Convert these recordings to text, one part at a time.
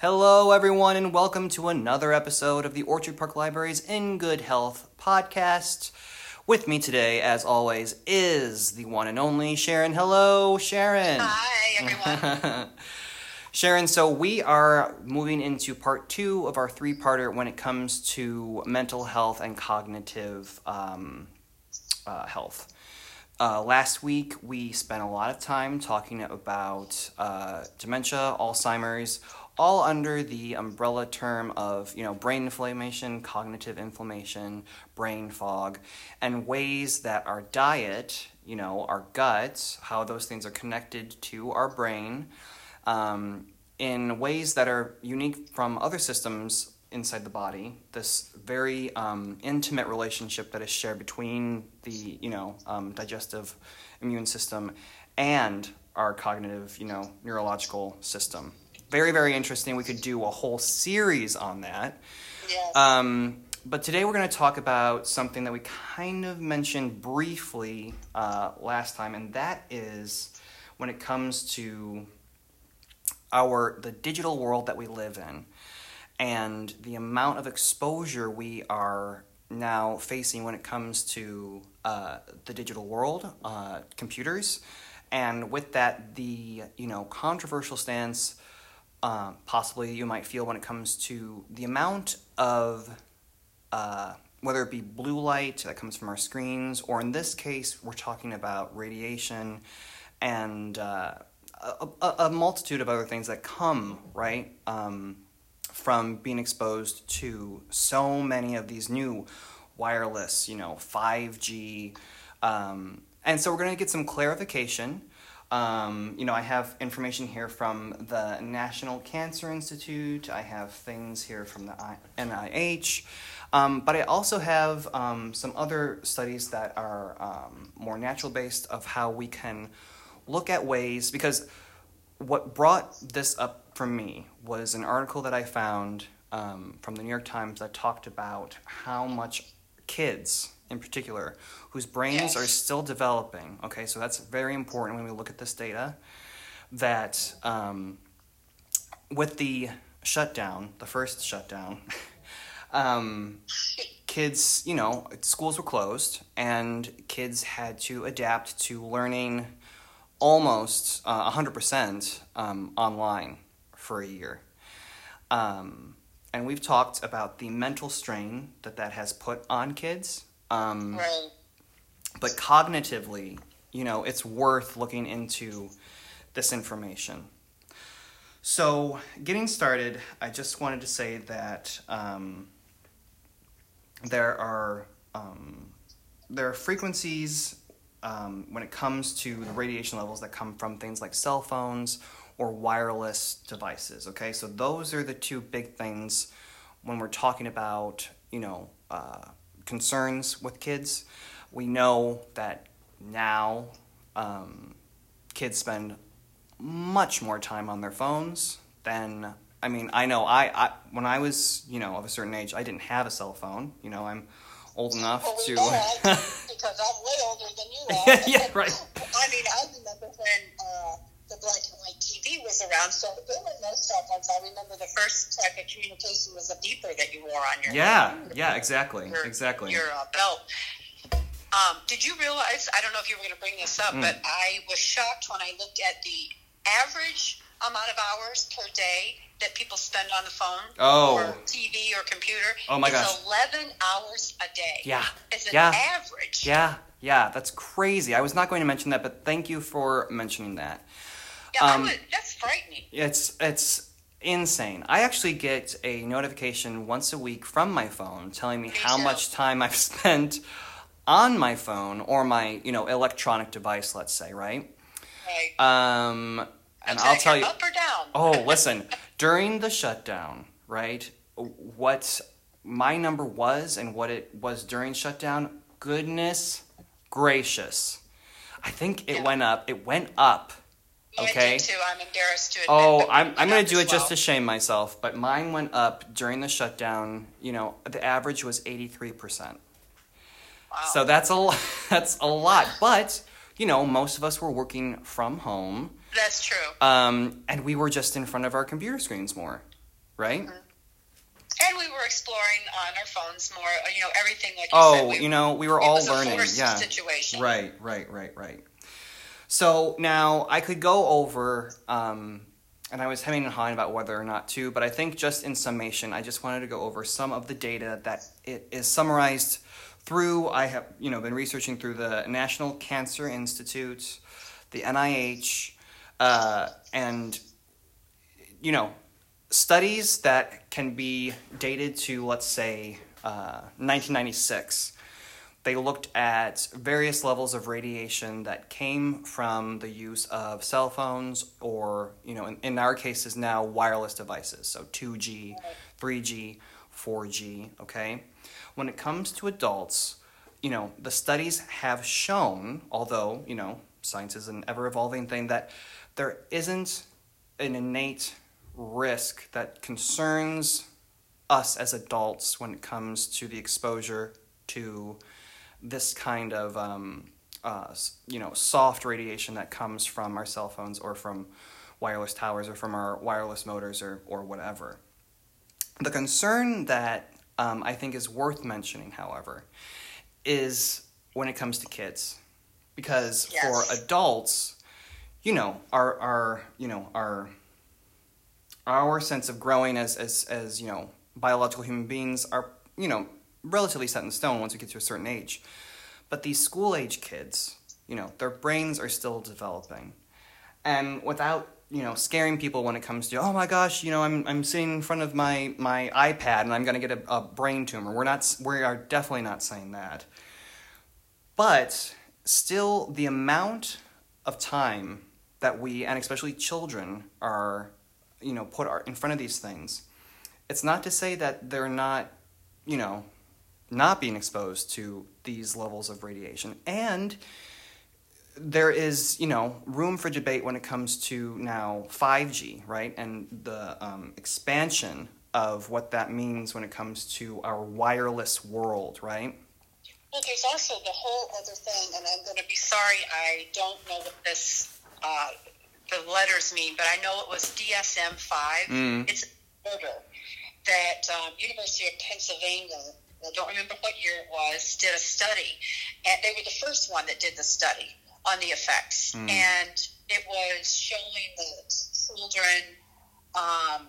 Hello, everyone, and welcome to another episode of the Orchard Park Library's In Good Health podcast. With me today, as always, is the one and only Sharon. Hello, Sharon. Hi, everyone. Sharon, so we are moving into part two of our three parter when it comes to mental health and cognitive um, uh, health. Uh, last week, we spent a lot of time talking about uh, dementia, Alzheimer's, all under the umbrella term of you know brain inflammation, cognitive inflammation, brain fog, and ways that our diet, you know, our guts, how those things are connected to our brain, um, in ways that are unique from other systems inside the body. This very um, intimate relationship that is shared between the you know um, digestive immune system and our cognitive you know neurological system very, very interesting. We could do a whole series on that. Yes. Um, but today we're going to talk about something that we kind of mentioned briefly uh, last time, and that is when it comes to our the digital world that we live in and the amount of exposure we are now facing when it comes to uh, the digital world, uh, computers, and with that, the you know controversial stance um, possibly you might feel when it comes to the amount of uh, whether it be blue light that comes from our screens, or in this case, we're talking about radiation and uh, a, a, a, multitude of other things that come, right, um, from being exposed to so many of these new wireless, you know, 5G. Um, and so we're going to get some clarification um, you know, I have information here from the National Cancer Institute. I have things here from the NIH. Um, but I also have um, some other studies that are um, more natural based of how we can look at ways, because what brought this up for me was an article that I found um, from the New York Times that talked about how much kids, in particular, whose brains are still developing. Okay, so that's very important when we look at this data. That um, with the shutdown, the first shutdown, um, kids, you know, schools were closed and kids had to adapt to learning almost uh, 100% um, online for a year. Um, and we've talked about the mental strain that that has put on kids. Um, right. but cognitively, you know, it's worth looking into this information. So, getting started, I just wanted to say that um, there are um, there are frequencies um, when it comes to the radiation levels that come from things like cell phones or wireless devices. Okay, so those are the two big things when we're talking about you know uh, concerns with kids. We know that now um, kids spend much more time on their phones than I mean I know I, I when I was you know of a certain age I didn't have a cell phone you know I'm old enough Well, we to because I'm way older than you are. yeah right I mean, I remember when uh, the black and white Around, so there were no cell phones. I remember the first type of communication was a beeper that you wore on your yeah yeah exactly your, exactly your uh, belt. Um, did you realize? I don't know if you were going to bring this up, Mm. but I was shocked when I looked at the average amount of hours per day that people spend on the phone Oh. or TV or computer. Oh, my it's gosh. 11 hours a day. yeah It's an Yeah. average. yeah yeah that's crazy I was not going to mention that but thank you for mentioning that Yeah, Um, would, that's frightening. It's it's insane. I actually get a notification once a week from my phone telling me Me how too. much time I've spent on my phone or my you know electronic device. Let's say right. Right. Um, and I'll tell you. Up or down? Oh, listen. During the shutdown, right? What my number was and what it was during shutdown. Goodness gracious! I think it Yeah. went up. It went up. Okay. did too. I'm embarrassed to admit. Oh, I'm, I'm going to do it just to shame myself, but mine went up during the shutdown. You know, the average was 83%. Wow. So that's a, that's a lot. But, you know, most of us were working from home, That's true. um, and we were just in front of our computer screens more. right? And we were exploring on our phones more, you know, everything like you Oh, said. We, you know, we were all learning. Yeah. situation. Right, right, right, right. So now I could go over, um, and I was hemming and hawing about whether or not to, but I think just in summation, I just wanted to go over some of the data that it is summarized through. I have, you know, been researching through the National Cancer Institute, the NIH, uh, and you know, studies that can be dated to, let's say, uh, 1996 they looked at various levels of radiation that came from the use of cell phones or you know in, in our cases now wireless devices. So 2g 3g 4g okay? When it comes to adults you know the studies have shown although you know science is an ever evolving thing that there isn't an innate risk that concerns us as adults when it comes to the exposure to this kind of um, uh, you know soft radiation that comes from our cell phones or from wireless towers or from our wireless motors or, or whatever. The concern that um, I think is worth mentioning, however, is when it comes to kids, because Yes. for adults, you know, our our you know our our sense of growing as as as you know biological human beings are you know relatively set in stone once we get to a certain age. But these school age kids, you know, their brains are still developing. And without, you know, scaring people when it comes to, oh my gosh, you know, I'm, I'm sitting in front of my, my iPad and I'm going to get a, a brain tumor. We're not, we are definitely not saying that. But still, the amount of time that we, and especially children, are, you know, put in front of these things, it's not to say that they're not, you know, not being exposed to these levels of radiation. And there is, you know, room for debate when it comes to now 5G, right? And the um, expansion of what that means when it comes to our wireless world, right? Well, there's also the whole other thing, and I'm going to be sorry, I don't know what this, uh, the letters mean, but I know it was DSM 5. Mm. It's order that um, University of Pennsylvania, I don't remember what year it was, did a study. And they were the first one that did the study on the effects. Mm. And it was showing that children um,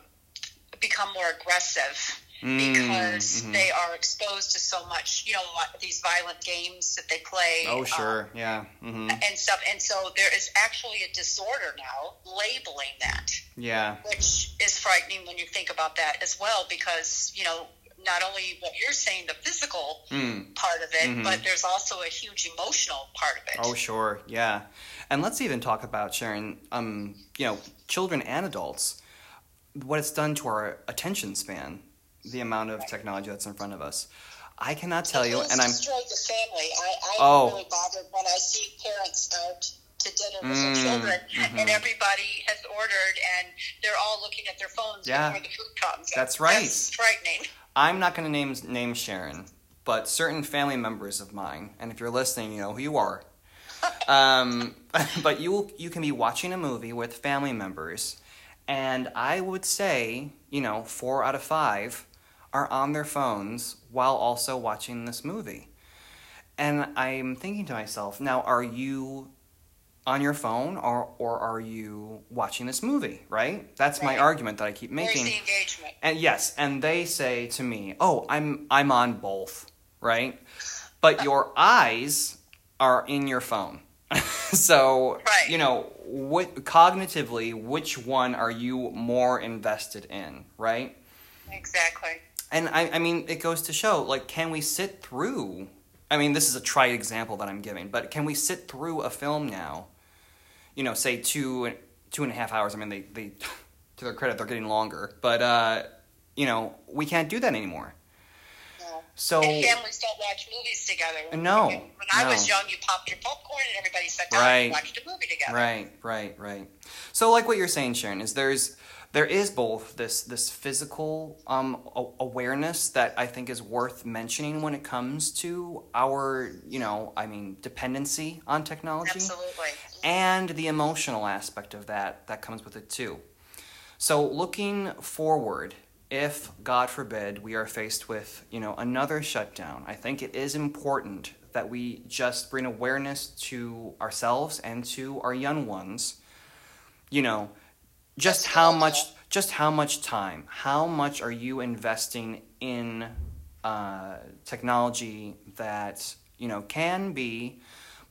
become more aggressive Mm, because mhm. they are exposed to so much, you know, these violent games that they play. Oh, um, sure, yeah. hmm and stuff. And so there is actually a disorder now labeling that, Yeah, which is frightening when you think about that as well, because, you know, not only what you're saying, the physical mm. part of it, Mhm. but there's also a huge emotional part of it. Oh, sure, yeah. And let's even talk about Sharon. Um, you know, children and adults. What it's done to our attention span, the amount of technology that's in front of us. I cannot tell you, and I'm. destroyed the family. I, I'm Oh. really bothered when I see parents out to dinner with Mm, their children, mhm. and everybody has ordered, and they're all looking at their phones Yeah. before the food comes. That's right. That's frightening. I'm not going to name name Sharon, but certain family members of mine, and if you're listening, you know who you are. Um, but you you can be watching a movie with family members, and I would say, you know, four out of five are on their phones while also watching this movie. And I'm thinking to myself, now, are you on your phone or or are you watching this movie? Right? That's my argument that I keep Where's making. the engagement? And yes, and they say to me, "Oh, I'm I'm on both, right? But your eyes are in your phone." so, Right. you know, what cognitively, which one are you more invested in, right? Exactly. And I, I mean, it goes to show, like, can we sit through? I mean, this is a trite example that I'm giving, but can we sit through a film now? You know, say two two and a half hours. I mean, they they to their credit, they're getting longer, but uh, you know, we can't do that anymore. No. So and families don't watch movies together. No, When I was young, you popped your popcorn and everybody sat down Right. and watched a movie together. Right, right, right. So, like what you're saying, Sharon, is there's there is both this this physical um, a- awareness that I think is worth mentioning when it comes to our, you know, I mean, dependency on technology, Absolutely. and the emotional aspect of that that comes with it too. So, looking forward, if God forbid we are faced with you know another shutdown, I think it is important that we just bring awareness to ourselves and to our young ones. You know, just how much just how much time, how much are you investing in uh, technology that you know can be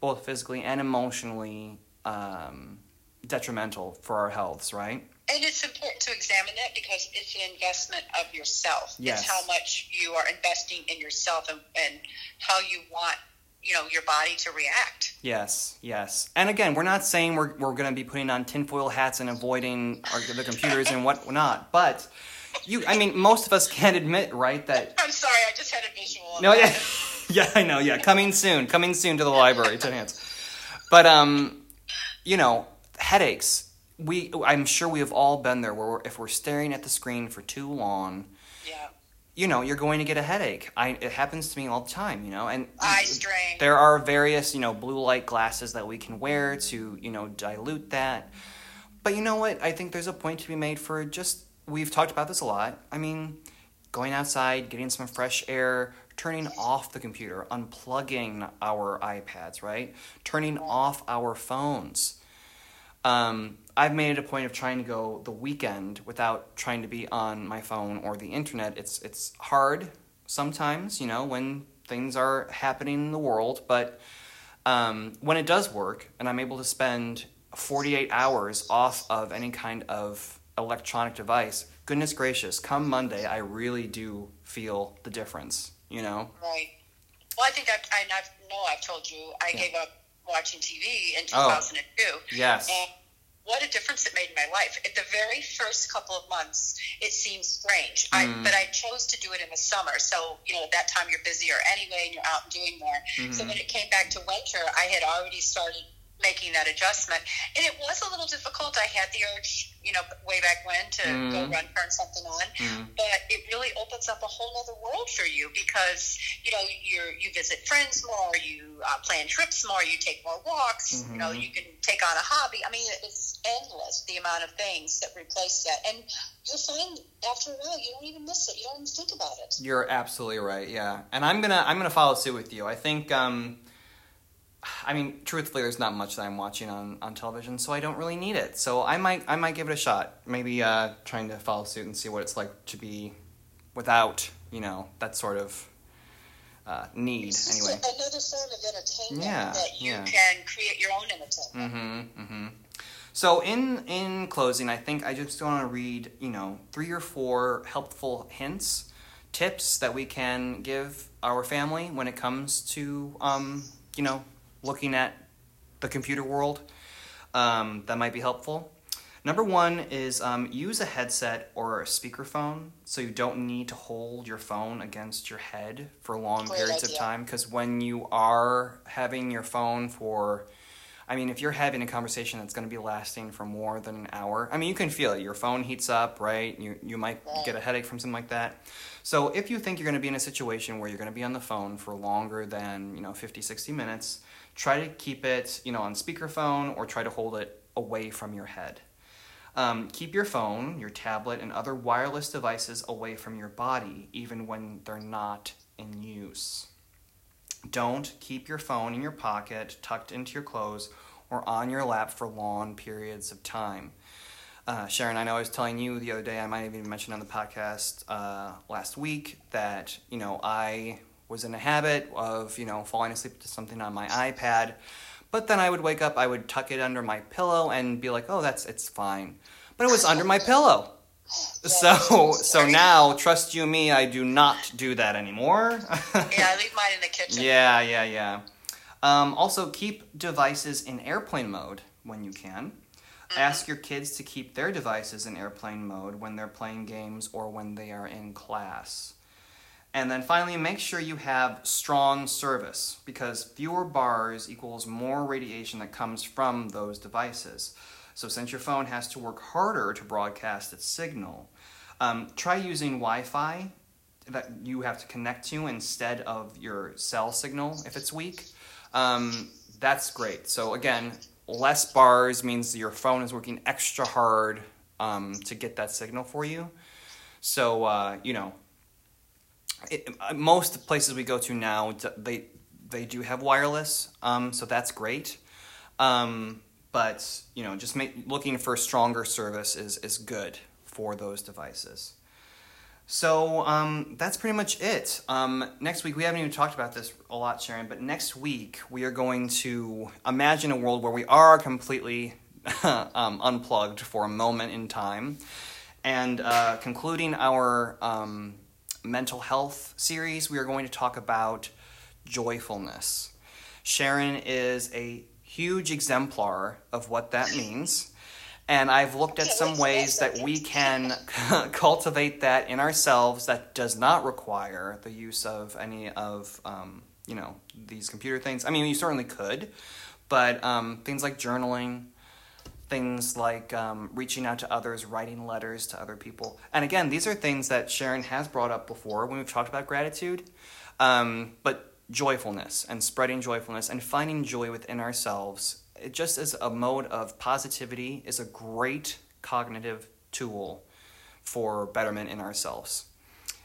both physically and emotionally um, detrimental for our healths, right? And it's important to examine that because it's an investment of yourself. Yes. It's how much you are investing in yourself and, and how you want you know your body to react. Yes, yes. And again, we're not saying we're, we're going to be putting on tinfoil hats and avoiding our, the computers and whatnot, but you, I mean, most of us can't admit, right, that. I'm sorry, I just had a visual. No, yeah, yeah, I know, yeah. Coming soon, coming soon to the library, to hands. But um, you know, headaches. We, I'm sure we have all been there. Where we're, if we're staring at the screen for too long, Yeah. You know, you're going to get a headache. I, it happens to me all the time, you know, and Eye strain. there are various, you know, blue light glasses that we can wear to, you know, dilute that. But you know what? I think there's a point to be made for just, we've talked about this a lot. I mean, going outside, getting some fresh air, turning off the computer, unplugging our iPads, right? Turning off our phones. Um, I've made it a point of trying to go the weekend without trying to be on my phone or the internet. It's it's hard sometimes, you know, when things are happening in the world, but um, when it does work and I'm able to spend 48 hours off of any kind of electronic device, goodness gracious, come Monday, I really do feel the difference, you know? Right. Well, I think I've, I I've, know I've told you I Yeah. gave up watching TV in Oh. 2002. Yes. And what a difference it made in my life. At the very first couple of months, it seems strange. I, Mm. but I chose to do it in the summer. So, you know, at that time you're busier anyway and you're out and doing more. So Mhm. when it came back to winter, I had already started making that adjustment. And it was a little difficult. I had the urge, you know, way back when to go Mhm. run, turn something on Mhm. but it really opens up a whole other world for you because you know you you visit friends more, you uh, plan trips more, you take more walks. You know, Mhm. you can take on a hobby. I mean, it's endless the amount of things that replace that, and you'll find after a while you don't even miss it. You don't even think about it. You're absolutely right. Yeah, and I'm gonna I'm gonna follow suit with you. I think um, I mean, truthfully, there's not much that I'm watching on, on television, so I don't really need it. So I might I might give it a shot. Maybe uh, trying to follow suit and see what it's like to be without you know that sort of uh, need. Anyway. another form of entertainment Yeah, that you yeah. can create your own entertainment. Mm-hmm. Mm-hmm. So in in closing, I think I just want to read you know three or four helpful hints, tips that we can give our family when it comes to um, you know looking at the computer world. Um, that might be helpful. Number one is um, use a headset or a speakerphone so you don't need to hold your phone against your head for long Great periods of time. Because when you are having your phone for, I mean, if you're having a conversation that's going to be lasting for more than an hour, I mean, you can feel it. Your phone heats up, right? You, you might Right. get a headache from something like that. So if you think you're going to be in a situation where you're going to be on the phone for longer than, you know, 50, 60 minutes, try to keep it, you know, on speakerphone or try to hold it away from your head. Um, keep your phone, your tablet, and other wireless devices away from your body, even when they're not in use. Don't keep your phone in your pocket, tucked into your clothes, or on your lap for long periods of time. Uh, Sharon, I know I was telling you the other day, I might have even mentioned on the podcast uh, last week that, you know, I was in a habit of, you know, falling asleep to something on my iPad. But then I would wake up, I would tuck it under my pillow and be like, oh, that's, it's fine. But it was under my pillow. So, so now, trust you me, I do not do that anymore. Yeah, I leave mine in the kitchen. Yeah, yeah, yeah. Um, also, keep devices in airplane mode when you can. Ask your kids to keep their devices in airplane mode when they're playing games or when they are in class. And then finally, make sure you have strong service because fewer bars equals more radiation that comes from those devices. So, since your phone has to work harder to broadcast its signal, um, try using Wi Fi that you have to connect to instead of your cell signal if it's weak. Um, that's great. So, again, less bars means your phone is working extra hard um, to get that signal for you. So uh, you know, it, uh, most places we go to now they they do have wireless, um, so that's great. Um, but you know, just make, looking for stronger service is is good for those devices. So um, that's pretty much it. Um, next week, we haven't even talked about this a lot, Sharon, but next week we are going to imagine a world where we are completely um, unplugged for a moment in time. And uh, concluding our um, mental health series, we are going to talk about joyfulness. Sharon is a huge exemplar of what that means. And I've looked at some ways that we can cultivate that in ourselves that does not require the use of any of, um, you know, these computer things. I mean, you certainly could, but um, things like journaling, things like um, reaching out to others, writing letters to other people. And again, these are things that Sharon has brought up before when we've talked about gratitude. Um, but joyfulness and spreading joyfulness and finding joy within ourselves just as a mode of positivity is a great cognitive tool for betterment in ourselves.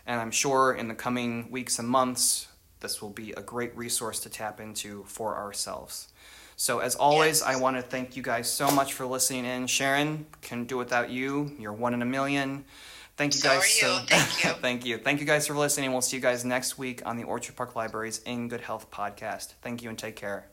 And I'm sure in the coming weeks and months, this will be a great resource to tap into for ourselves. So, as always, yes. I want to thank you guys so much for listening in. Sharon, can do without you. You're one in a million. Thank you so guys. so thank you. thank you. Thank you guys for listening. We'll see you guys next week on the Orchard Park Library's In Good Health podcast. Thank you and take care.